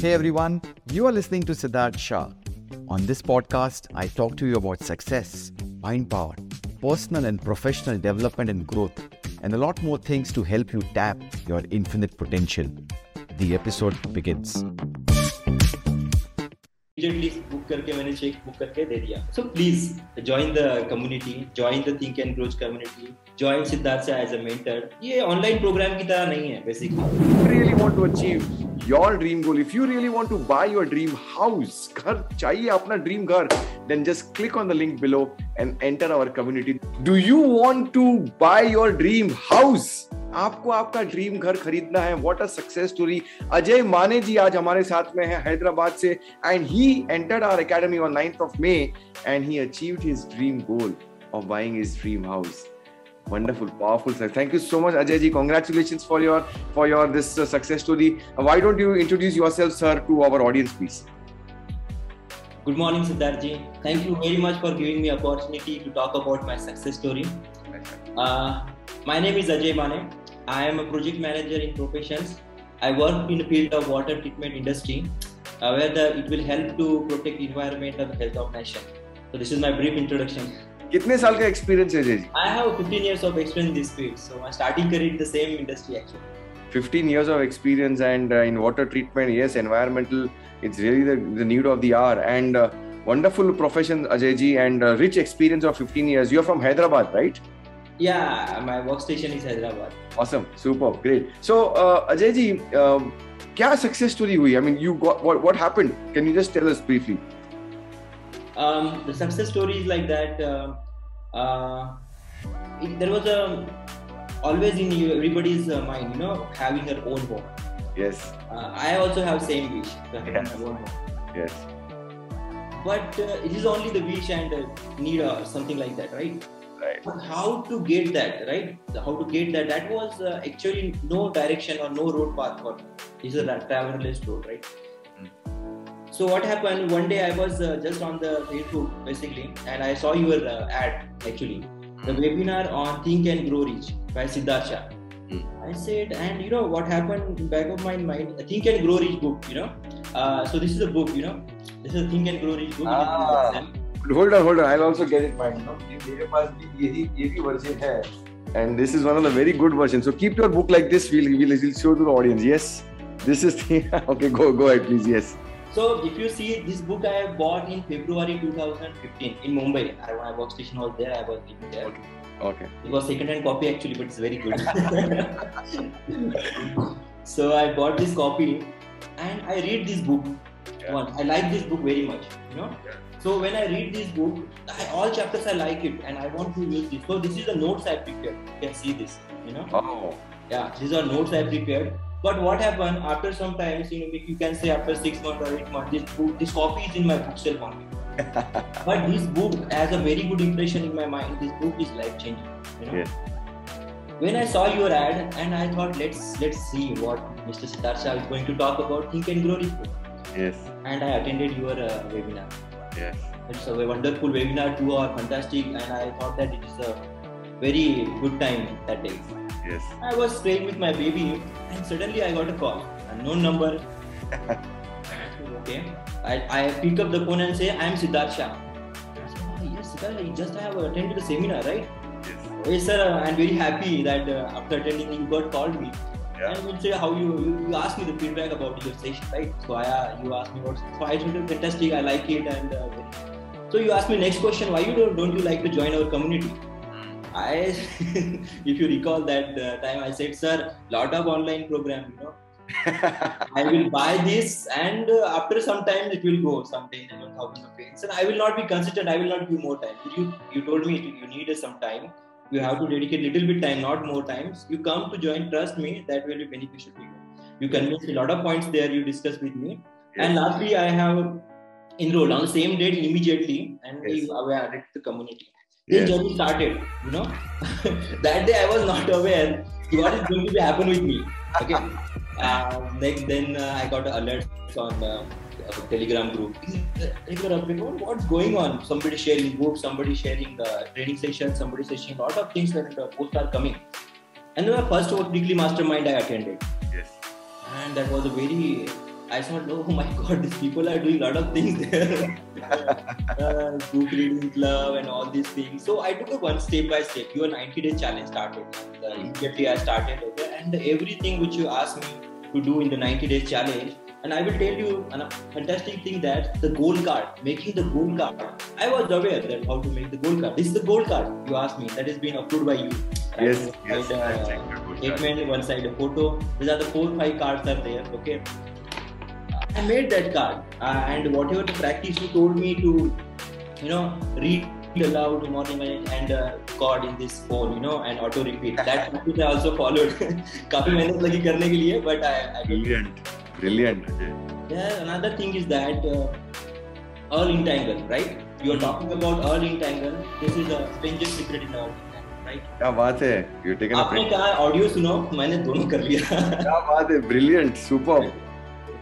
Hey everyone, you are listening to Siddharth Shah. On this podcast, I talk to you about success, mind power, personal and professional development and growth, and a lot more things to help you tap your infinite potential. The episode begins. immediately book करके मैंने check book करके दे दिया so please join the community join the think and grow community join Siddharth as a mentor ये online program की तरह नहीं है you really want to achieve your dream goal if you really want to buy your dream house घर चाहिए अपना dream घर then just click on the link below and enter our community do you want to buy your dream house आपको आपका dream घर खरीदना है what a success story Ajay Mane ji आज हमारे साथ में है हैदराबाद से and he entered our academy on 9th of May and he achieved his dream goal of buying his dream house wonderful powerful sir. Thank you so much ajay ji. Congratulations for your for your this uh, success story. Uh, why don't you introduce yourself sir to our audience please? Good morning siddharth ji. Thank you very much for giving me opportunity to talk about my success story. Uh, my name is ajay mane. I am a project manager in professions. I work in the field of water treatment industry, uh, where the, it will help to protect environment and health of nation. So this is my brief introduction. कितने साल का experience है जी I have 15 years of experience in this field. So my starting career in the same industry actually. 15 years of experience and uh, in water treatment, yes, environmental, it's really the, the need of the hour and uh, wonderful profession, Ajay ji, and uh, rich experience of 15 years. You're from Hyderabad, right? Yeah, my workstation is Hyderabad. Awesome, super, great. So, uh, Ajay ji, um, क्या success story हुई? I mean, you got what what happened? Can you just tell us briefly? Um, the success story is like that. Uh, uh, it, there was a always in everybody's uh, mind, you know, having their own home. Yes. Uh, I also have same wish Yes. Yes. But uh, it is only the wish and uh, need or something like that, right? Right. But how to get that, right? How to get that? That was uh, actually no direction or no road path for me. It's a ra- travelerless road, right? So what happened? One day I was uh, just on the Facebook basically, and I saw your uh, ad actually, the webinar on Think and Grow Rich by Siddharth Shah. Hmm. I said, and you know what happened in back of my mind? Think and Grow Rich book, you know. Uh, so this is a book, you know. This is a Think and Grow Rich book. Ah. Hold on, hold on. I'll also get it mine. मेरे पास भी यही यही version है. And this is one of the very good versions. So keep your book like this. We'll, we'll, we'll show to the audience. Yes, this is the okay. Go go ahead, please. Yes. So if you see this book I have bought in February 2015 in Mumbai. I, my workstation was there. I was living there. Okay. It was second-hand copy actually, but it's very good. so I bought this copy and I read this book. Yeah. One, I like this book very much. You know. Yeah. So when I read this book, I, all chapters I like it, and I want to use this. So this is the notes I prepared. You can see this. You know. Oh. Yeah, these are notes I prepared. But what happened after some time, you know, you can say after six months or eight months, this book, this copy is in my bookshelf only. but this book has a very good impression in my mind. This book is life changing. You know. Yes. When I saw your ad, and I thought, let's let's see what Mr. Siddharth Shah is going to talk about Think and Grow Rich book. Yes. And I attended your uh, webinar. Yes. It's a wonderful webinar, two hour, fantastic, and I thought that it is a very good time that day. Yes. I was staying with my baby and suddenly I got a call. Unknown number. okay. I, I pick up the phone and say, I am Siddharth Shah. I said, oh, yes, Siddharth, I just have attended the seminar, right? Yes. Yes, sir. I'm very happy that uh, after attending, you got called me. Yeah. And we'll say how you, you you asked me the feedback about your session, right? So I uh, you asked me what. So I told you fantastic. I like it, and uh, so you asked me next question. Why you don't, don't you like to join our community? I, if you recall that uh, time, I said, sir, lot of online program, you know. I will buy this, and uh, after some time it will go, some 10, 11,000 rupees. And I will not be consistent. I will not give more time. You you told me you need some time. You have to dedicate little bit time, not more times. You come to join. Trust me, that will be beneficial to you. You convince a lot of points there. You discuss with me. And lastly, I have enrolled on the same date immediately, and we Yes. were added to the community. This Yes. journey started. You know, that day I was not aware what is going to happen with me. Okay. Uh, next, then uh, I got alerts on uh, Telegram group. Telegram group, What's going on? Somebody sharing books, somebody sharing uh, training sessions, somebody sharing a lot of things that uh, posts are coming. And then my first weekly mastermind I attended. Yes. and that was a very I thought, oh my god, these people are doing a lot of things there. uh, book reading club and all these things. So I took a one step by step. Your 90 day challenge started. Uh, immediately I started, okay, and everything which you asked me to do in the 90 day challenge. And I will tell you a fantastic thing that the goal card, making the goal card. I was aware that how to make the goal card. This is the goal card you asked me that is being approved by you. Yes, yes. uh, one side a photo. These are the four five cards are there. Okay, I made that card, uh, and whatever the practice you told me to, you know, read aloud morning and uh, chord in this phone, you know, and auto repeat. That practice I also followed. काफी मेहनत लगी करने के लिए, but I, I brilliant, brilliant. Yeah, another thing is that uh, all entangle, right? You are talking about all entangle. This is a strangest secret in our क्या बात है you taken आपने कहा ऑडियो सुनो मैंने दोनों कर लिया क्या बात है ब्रिलियंट सुपर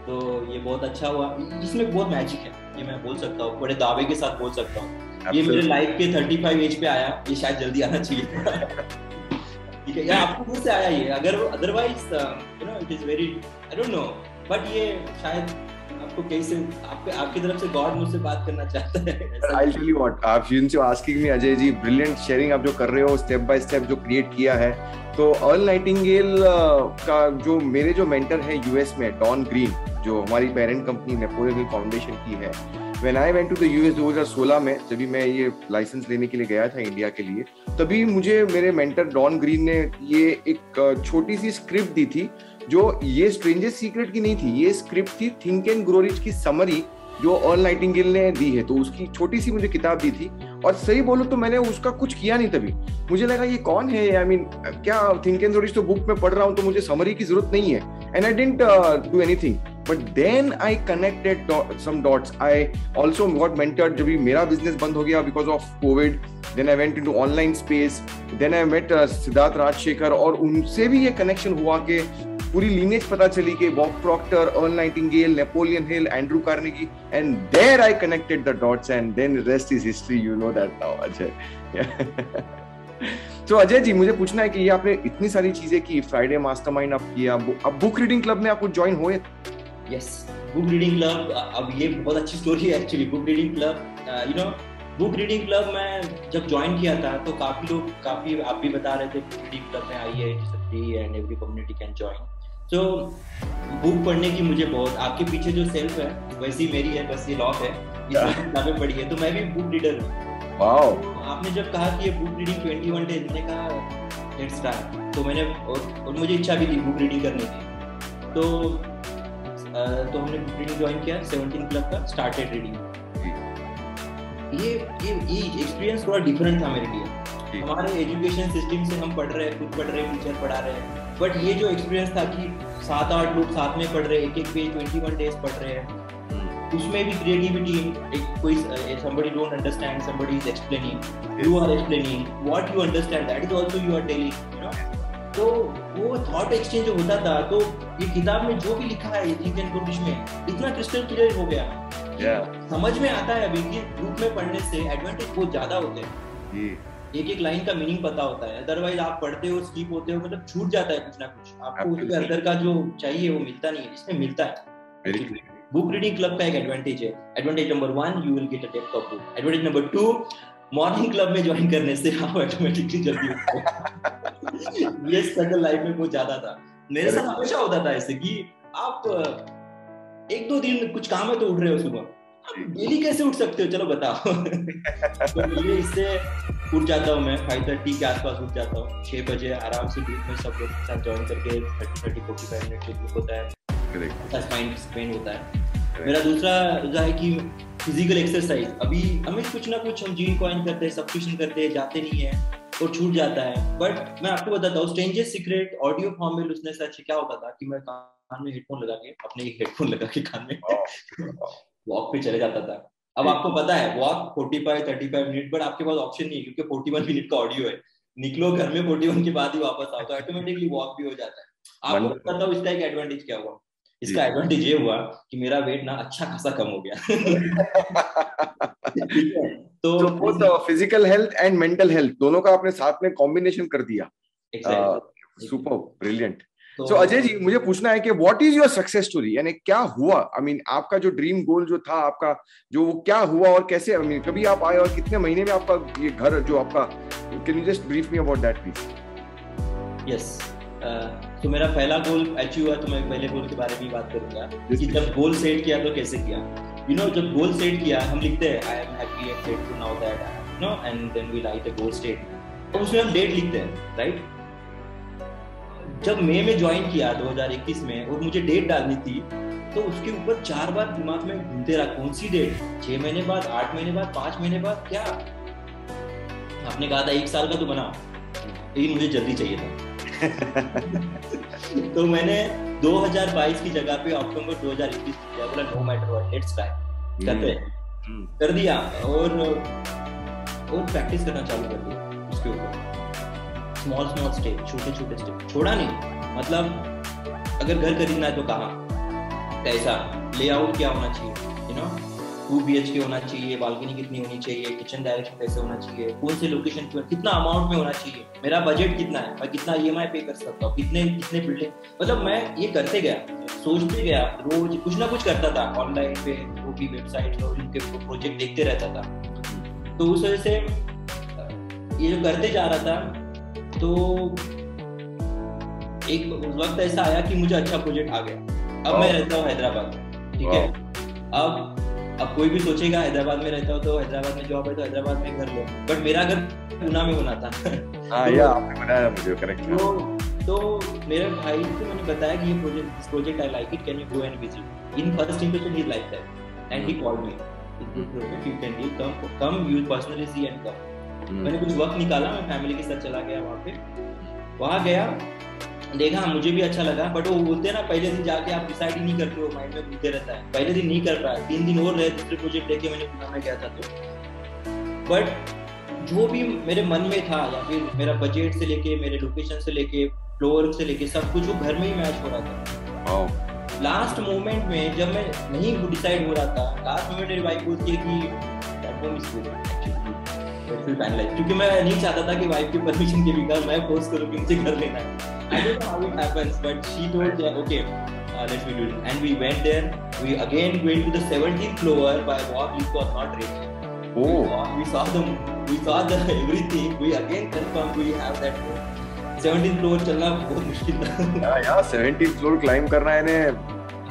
तो ये बहुत अच्छा हुआ। इसमें बहुत मैजिक है ये मैं बोल सकता हूँ बड़े दावे के साथ बोल सकता हूँ। ये मेरे लाइफ के थर्टी फाइव एज पे आया ये शायद जल्दी आना चाहिए। ठीक है या आपको से आया ये अगर otherwise you know it is very I don't know but ये शायद आपको कैसे आपके आपकी तरफ़ से गॉड मुझसे बात करना चाहता है आई टेल यू व्हाट आप since you asking me Ajay ji brilliant sharing आप जो कर रहे हो स्टेप बाय स्टेप जो क्रिएट किया है तो अर्ल नाइटिंगेल का जो मेरे जो मेंटर है यूएस में डॉन ग्रीन जो हमारी पेरेंट कंपनी नेपोलियन फाउंडेशन की है। When I went to the US 2016 में जब मैं ये लाइसेंस लेने के लिए गया था इंडिया के लिए तभी मुझे मेरे मेंटर डॉन ग्रीन ने ये एक छोटी सी स्क्रिप्ट दी थी जो ये स्ट्रेंजेस सीक्रेट की नहीं थी ये स्क्रिप्ट थी थिंक एंड ग्रो रिच की समरी जो ऑल नाइटिंगेल ने दी है। तो उसकी छोटी सी मुझे किताब दी थी और सही बोलो तो मैंने उसका कुछ किया नहीं तभी। मुझे लगा ये कौन है? आई I मीन mean, क्या थिंक एंड तो बुक में पढ़ रहा हूँ तो मुझे समरी की ज़रूरत नहीं है। And I didn't do anything but then I connected some dots I also got mentored जब भी मेरा बिज़नेस बंद हो गया because of covid then I went into online space then I met Siddharth Rajshekhar और उनसे भी ये कनेक्शन हुआ कि पूरी लीनेज पता चली कि Bob Proctor Earl Nightingale Napoleon Hill Andrew Carnegie and there I connected the dots and then rest is history you know that now Ajay तो अजय जी मुझे पूछना है कि ये आपने इतनी सारी चीज़ें की फ्राइडे मास्टरमाइंड आप किया अब बुक रीडिंग क्लब में आपको ज्वाइन हुए? यस बुक रीडिंग क्लब अब ये बहुत अच्छी स्टोरी है actually book reading club you know book reading club में जब ज्वाइन किया था तो काफ़ी लोग काफ़ी आप भी बता रहे थे बुक रीडिंग क्लब में आइए free and every community can join तो बुक पढ़ने की मुझे बहुत आपके पीछे जो सेल्फ है वैसी मेरी है बस ये लॉक है किताबें पढ़ी है तो मैं भी बुक रीडर हूँ। वाओ आपने जब कहा कि ये बुक रीडिंग 21 डेज़ मैंने कहा लेट्स स्टार्ट तो मैंने और, और मुझे इच्छा भी थी बुक रीडिंग करने की। तो तो हमने रीडिंग ज्वाइन किया 17 क्लब का स्टार्टेड रीडिंग ये ये ये एक्सपीरियंस थोड़ा डिफरेंट था मेरे लिए। हमारे एजुकेशन सिस्टम से हम पढ़ रहे हैं खुद पढ़ रहे हैं टीचर पढ़ा रहे हैं। बट ये जो एक्सपीरियंस था कि सात आठ लोग साथ में पढ़ रहे हैं एक एक पेज ट्वेंटी वन डेज़ पढ़ रहे हैं। उसमें भी क्रिएटिविटी एक कोई somebody don't understand somebody is explaining you are explaining what you understand that is also you are telling तो वो थॉट एक्सचेंज होता था तो ये किताब में जो भी लिखा है थिंक एंड बुद्धिस्ट में इतना क्रिस्टल क्लियर हो गया। Yeah. समझ में आता है अभी कि ग्रुप में पढ़ने से एडवांटेज बहुत ज़्यादा होते हैं। एक एक लाइन का मीनिंग पता होता है। अदरवाइज़ आप पढ़ते हो स्कीप होते हो मतलब छूट जाता है कुछ ना कुछ। आपको उसके अंदर का जो चाहिए वो मिलता नहीं है। इसमें मिलता है। बुक रीडिंग क्लब का एक एडवांटेज है। Advantage number one you will get a depth of book advantage number two morning club में ज्वाइन करने से आप ऑटोमेटिकली जल्दी उठते ये स्ट्रगल लाइफ में बहुत ज़्यादा था। मेरे साथ हमेशा होता था ऐसे कि आप एक दो दिन कुछ काम है तो उठ रहे हो सुबह। डेली कैसे उठ सकते हो? चलो बताओ। तो ये इससे उठ जाता हूँ मैं फाइव थर्टी के आसपास उठ जाता हूँ। छह बजे आराम से ग्रुप में सब लोग के साथ ज्वाइन करके thirty thirty forty five minute के ग्रुप होता है स्पेंड होता है। मेरा दूसरा जो है कि फ़िज़िकल एक्सरसाइज अभी हमें कुछ ना कुछ हम जीन कॉइन करते हैं सब्सक्रिप्शन करते हैं जाते नहीं है और छूट जाता है। बट मैं आपको बताता हूँ स्ट्रेंजर सीक्रेट ऑडियो फॉर्म में उसने सच क्या होता था कि मैं कान में हेडफोन लगा के अपने हेडफोन लगा के कान में वॉक पे चले जाता था। अब आपको पता है walk forty five thirty five minute but आपके पास ऑप्शन नहीं है क्योंकि फोर्टी वन मिनट का ऑडियो है। निकलो घर में फोर्टी वन के बाद ही वापस आओ तो ऑटोमेटिकली वॉक भी हो जाता है। आपको पता हो इसका एक एडवांटेज क्या हुआ? इसका एडवांटेज ये हुआ कि मेरा वेट ना अच्छा खासा कम हो गया। तो both physical health and mental health दोनों का आपने साथ में कॉम्बिनेशन कर दिया। Super brilliant so Ajay ji मुझे पूछना है कि what is your success story यानी क्या हुआ? आई I मीन mean, आपका जो ड्रीम गोल जो था आपका जो वो क्या हुआ और कैसे? आई I मीन mean, कभी आप आए और कितने महीने में आपका ये घर जो आपका can you just brief me about that please yes तो मेरा पहला गोल अचीव हुआ तो मैं पहले गोल के बारे में बात करूँगा कि जब गोल सेट किया तो कैसे किया? यू नो जब गोल सेट किया हम लिखते हैं I am happy and grateful now that no and then we write a goal state तो उसमें हम डेट लिखते हैं राइट जब मई में ज्वाइन किया 2021 में और मुझे डेट डालनी थी तो उसके ऊपर चार बार दिमाग में घूमते रहा कौन सी डेट छह महीने बाद आठ महीने बाद पाँच महीने बाद क्या? आपने कहा था एक साल का तो बनाओ लेकिन मुझे जल्दी चाहिए था। तो मैंने 2022 की जगह पे अक्टूबर 2021 किया बोला no matter what let's try करते हम्म। कर दिया और और प्रैक्टिस करना चालू कर दिया उसके ऊपर। स्मॉल स्मॉल स्टेप छोटे छोटे स्टेप छोड़ा नहीं। मतलब अगर घर खरीदना है तो कहाँ? कैसा लेआउट क्या होना चाहिए? You know two B H K होना चाहिए बालकनी कितनी होनी चाहिए किचन डायरेक्शन कैसे होना चाहिए कौन से लोकेशन पर कितना अमाउंट में होना चाहिए मेरा बजट कितना है मैं कितना ई पे कर सकता हूँ कितने कितने बिल्डिंग मतलब मैं ये करते गया सोचते गया रोज कुछ ना कुछ करता था ऑनलाइन पे वो भी वेबसाइट और उनके प्रोजेक्ट देखते रहता था। तो उस वजह से ये जो करते जा रहा था तो एक वक्त ऐसा आया कि मुझे अच्छा प्रोजेक्ट आ गया। अब मैं रहता हूँ हैदराबाद ठीक है? अब अब कोई भी सोचेगा हैदराबाद में रहता हो तो हैदराबाद में जॉब है तो हैदराबाद में घर लो बट मेरा घर पूना में होना था। हाँ, तो, आपने बताया मुझे करेक्ट तो, तो मेरे भाई को मैंने बताया कि ये project this project I like it can you go and visit in first impression he like that and he called me if you can you come come you personally see and come. मैंने कुछ वक्त निकाला मैं family के साथ चला गया वहाँ पे। वहाँ गया देखा मुझे भी अच्छा लगा बट वो बोलते हैं ना पहले दिन जाके आप डिसाइड ही नहीं करते हो माइंड में घूमते रहता है। पहले दिन नहीं कर पाया तीन दिन और रहे दूसरे प्रोजेक्ट लेके मैंने पुणे में गया था तो? बट जो भी मेरे मन में था या फिर मेरा बजट से लेके मेरे लोकेशन से लेके फ्लोर से लेके सब कुछ वो घर में ही मैच हो रहा था। लास्ट मोमेंट में जब मैं नहीं डिसाइड हो रहा था लास्ट मोमेंट मेरी वाइफ बोलती है कि इज़ गुड फाइनलाइज क्योंकि मैं नहीं चाहता था कि वाइफ की परमिशन के बिना मैं फोर्स करूँ कि मुझे घर लेना है। I don't know how it happens but she told okay let's we do it and we went there we again went to the 17th floor by walk we was not ready oh. we saw the we saw the everything. We again confirmed we have that floor 17th floor चलना बहुत मुश्किल था। या या 17th floor climb करना है ने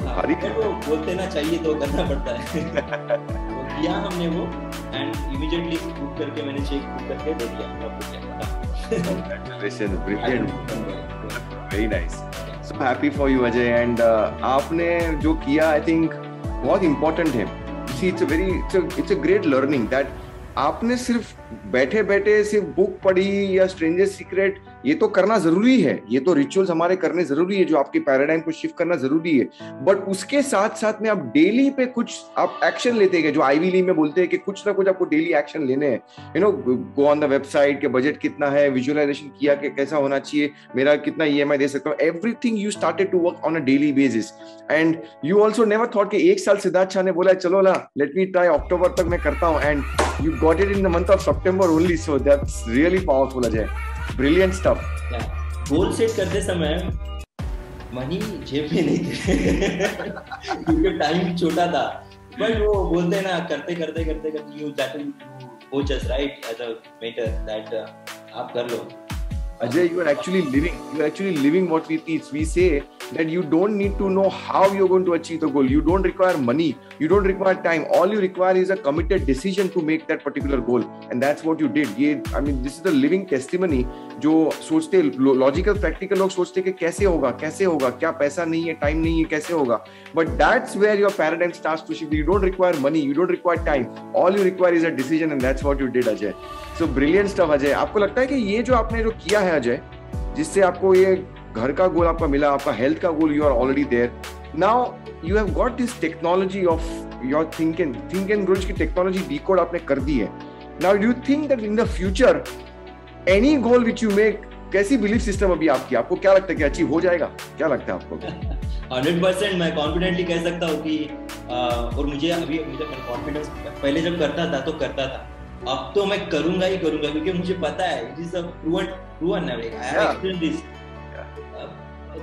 भारी तो बोलते ना चाहिए तो करना पड़ता है। तो किया हमने वो। एंड इमीडिएटली बुक करके मैंने चेक बुक करके दे दिया। आपको क्या congratulation brilliant very nice so happy for you Ajay and आपने जो किया आई थिंक बहुत इंपॉर्टेंट है। It's a very it's a great learning that आपने सिर्फ़ बैठे बैठे सिर्फ़ बुक पढ़ी या स्ट्रेंजर सीक्रेट ये तो करना ज़रूरी है, ये तो रिचुअल्स हमारे करने ज़रूरी है, जो आपके पैराडाइम को शिफ्ट करना ज़रूरी है। बट उसके साथ साथ में आप डेली पे कुछ, आप एक्शन लेते हैं, जो आईवी ली में बोलते हैं कि कुछ ना कुछ आपको डेली एक्शन लेने हैं। You know go on the website के बजट कितना है विजुअलाइजेशन किया कि कैसा होना चाहिए, मेरा कितना ई e दे सकता हूँ। Everything you started to work on a daily basis and you also never thought कि एक साल सिद्धार्थ शाह ने बोला, चलो ना लेट मी ट्राई अक्टूबर तक मैं करता हूँ। And you got it in the month of September only so that's really powerful Ajay brilliant stuff goal set करते समय मनी जेब में नहीं थे। क्योंकि टाइम छोटा था। बट वो बोलते ना, करते करते करते करते you that just right as a mentor that आप कर लो। Ajay, you are actually living. You are actually living what we teach. We say that you don't need to know how you're going to achieve the goal. You don't require money. You don't require time. All you require is a committed decision to make that particular goal, and that's what you did. ये I mean, this is the living testimony. जो सोचते logical practical लोग सोचते कि कैसे होगा कैसे होगा क्या पैसा नहीं है टाइम नहीं है कैसे होगा but that's where your paradigm starts to shift you don't require money you don't require time all you require is a decision and that's what you did Ajay so brilliant stuff Ajay आपको लगता है कि ये जो आपने जो किया है अजय, जिससे आपको ये घर का गोल आपका मिला, आपका हेल्थ का goal you are already there now you have got this technology of your think and think and grows की टेक्नोलॉजी डीकोड आपने कर दी है. Now do think that in the future any goal which you make कैसी belief system अभी आपकी? आपको क्या लगता है कि अचीव हो जाएगा? क्या लगता है आपको? हंड्रेड परसेंट मैं कॉन्फिडेंटली कह सकता हूँ कि और मुझे अभी, मुझे कॉन्फिडेंस पहले जब करता था तो करता था. अब तो मैं करूँगा ही करूँगा, क्योंकि मुझे पता है it is a proven proven है आई एक्सपीरियंस दिस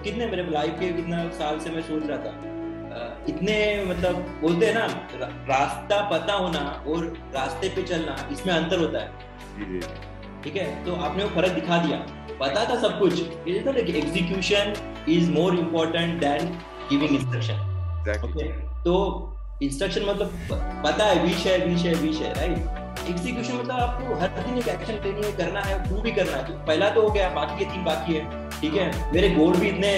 कितने मेरे लाइफ के कितना साल से मैं सोच रहा था? इतने मतलब बोलते हैं ना रास्ता पता होना और रास्ते पे चलना इसमें अंतर होता है। ठीक है? तो आपने वो फ़र्क दिखा दिया। पता था सब कुछ। Execution is more important than giving instruction तो इंस्ट्रक्शन मतलब पता है विश है विश है विश है राइट एग्जीक्यूशन मतलब आपको हर दिन एक एक्शन लेनी है करना है प्रूव भी करना है। तो पहला तो हो गया बाकी के तीन बाकी है ठीक है? मेरे गोल भी इतने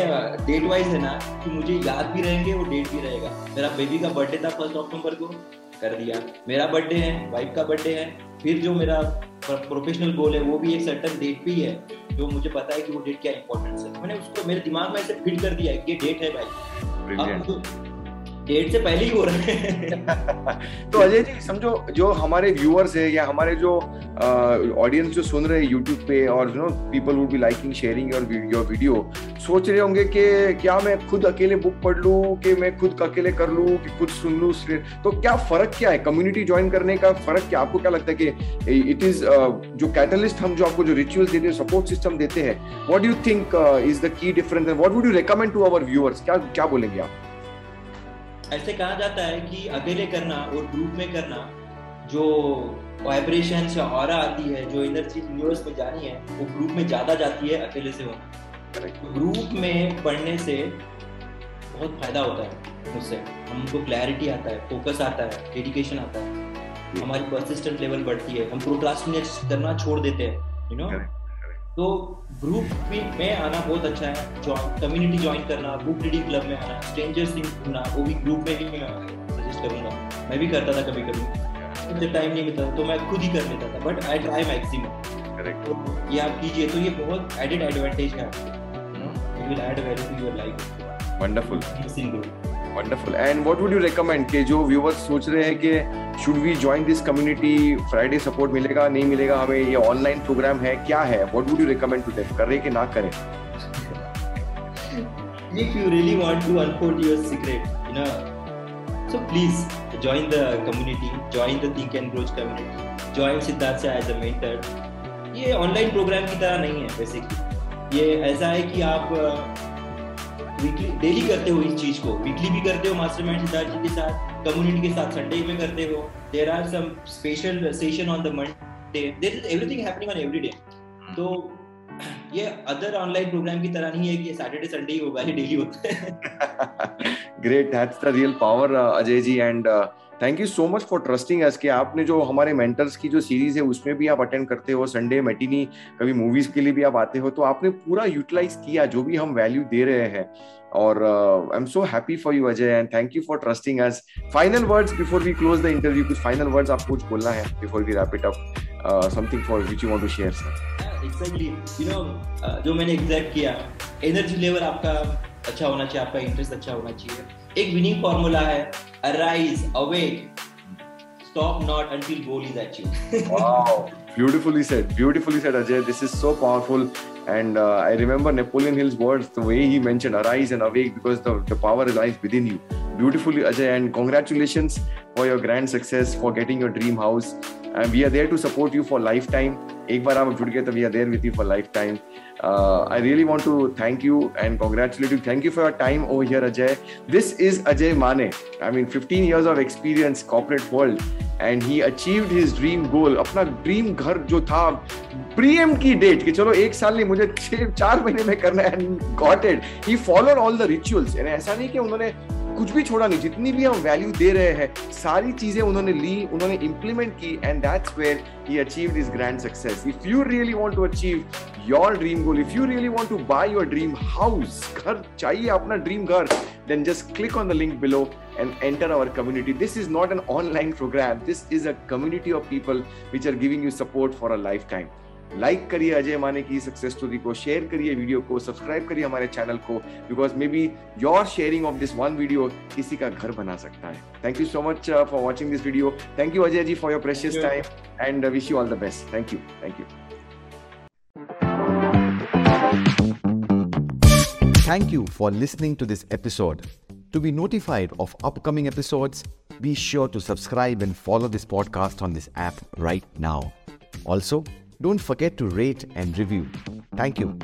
डेट वाइज है ना कि मुझे याद भी रहेंगे और डेट भी रहेगा। मेरा बेबी का बर्थडे था फ़र्स्ट अक्टूबर को कर दिया। मेरा बर्थडे है वाइफ का बर्थडे है फिर जो मेरा प्रोफेशनल गोल है वो भी एक सर्टन डेट पे ही जो मुझे पता है कि वो डेट क्या इंपॉर्टेंस है। मैंने उसको मेरे दिमाग में ऐसे फिट कर दिया है ये डेट है भाई। अब डेट से पहले ही हो रहा है। तो अजय जी, समझो, जो हमारे व्यूअर्स है या हमारे जो ऑडियंस जो सुन रहे हैं यूट्यूब पे और you know people would be liking sharing your video सोच रहे होंगे कि क्या मैं खुद अकेले बुक पढ़ लूँ, कि मैं खुद अकेले कर लूँ, कि खुद सुन लूँ तो क्या फ़र्क क्या है कम्युनिटी ज्वाइन करने का? फ़र्क क्या? आपको क्या लगता है कि इट इज़ जो कैटलिस्ट हम जो आपको जो रिचुअल्स देते हैं सपोर्ट सिस्टम देते हैं what you think is the key difference what would you recommend to our viewers क्या क्या बोलेंगे आप? ऐसे कहा जाता है कि अकेले करना और ग्रुप में करना जो वाइब्रेशन या और आती है जो एनर्जी यूनिवर्स में जानी है वो ग्रुप में ज़्यादा जाती है अकेले से होना। ग्रुप में पढ़ने से बहुत फ़ायदा होता है उससे हमको क्लैरिटी आता है फोकस आता है डेडिकेशन आता है। हमारी परसिस्टेंट लेवल बढ़ती है। हम प्रोक्रास्टिनेट करना छोड़ देते हैं यू नो तो ग्रुप में आना बहुत अच्छा है कम्युनिटी ज्वाइन करना बुक रीडिंग क्लब में आना स्ट्रेंजर्स ढूंढना वो भी ग्रुप में भी मैं सजेस्ट करूँगा। मैं भी करता था कभी कभी मुझे टाइम नहीं मिलता तो मैं खुद ही कर लेता था बट आई ट्राई मैक्सिमम तो ये आप कीजिए तो ये बहुत एडेड एडवांटेज है। You will add value to your life wonderful wonderful and what would you recommend के जो व्यूअर्स सोच रहे हैं कि should we join this community Friday support मिलेगा, नहीं मिलेगा हमें? ये ऑनलाइन प्रोग्राम है, क्या है? What would you recommend to them करें कि ना करें? If you really want to unfold your secret, you know, so please join the community, join the think and grow community. Join Siddharth as a mentor. ये online programme की तरह नहीं है basically ये ऐसा है कि आप वीकली डेली करते हो इस चीज़ को। वीकली भी करते हो मास्टरमाइंड सिद्धार्थ जी के साथ कम्युनिटी के साथ संडे में करते हो। There are some special session on the Monday there is everything happening on every day तो ये अदर ऑनलाइन प्रोग्राम की तरह नहीं है कि सैटरडे संडे ही होगा ये डेली होता है। Great that's the real power Ajay ji and thank you so much for trusting us कि आपने जो हमारे मेंटर्स की जो सीरीज़ है, उसमें भी आप अटेंड करते हो संडे मेटिनी कभी मूवीज़ के लिए भी आप आते हो तो आपने पूरा यूटिलाइज किया जो भी हम वैल्यू दे रहे हैं। और I am so happy for you Ajay and thank you for trusting us final words before we close the interview कुछ फाइनल वर्ड्स आपको कुछ बोलना है before we wrap it up something for which you want to share sir exactly you know जो मैंने exact किया energy level आपका अच्छा होना चाहिए, आपका इंटरेस्ट अच्छा होना चाहिए। एक विनिंग फॉर्मूला है arise awake not until goal is achieved. wow, beautifully said. Beautifully said, Ajay. This is so powerful. And uh, I remember Napoleon Hill's words, the way he mentioned arise and awake because the, the power lies within you. Beautifully, Ajay. And congratulations for your grand success, for getting your dream house. And we are there to support you for lifetime. एक बार आप जुड़ गए तो we are there with you for lifetime I really want to thank you and congratulate you thank you for your time over here Ajay this is Ajay Mane I mean 15 years of experience corporate world and he achieved his dream goal अपना dream घर जो था प्रीएम की date कि चलो एक साल नहीं मुझे चार महीने में करना है got it he followed all the rituals ऐसा नहीं कि उन्होंने कुछ भी छोड़ा नहीं, जितनी भी हम वैल्यू दे रहे हैं, सारी चीज़ें उन्होंने ली, उन्होंने इंप्लीमेंट की and that's where he achieve this grand success if you really want to achieve your dream goal if you really want to buy your dream house घर, चाहिए अपना ड्रीम घर then just click on the link below and enter our community this is not an online program this is a community of people which are giving you support for a lifetime like करिए अजय माने की success story को share करिए video को subscribe करिए हमारे channel को because maybe your sharing of this one video किसी का घर बना सकता है। Thank you so much for watching this video thank you Ajay ji for your precious time and wish you all the best thank you thank you Thank you for listening to this episode. To be notified of upcoming episodes, be sure to subscribe and follow this podcast on this app right now. Also, Don't forget to rate and review. Thank you.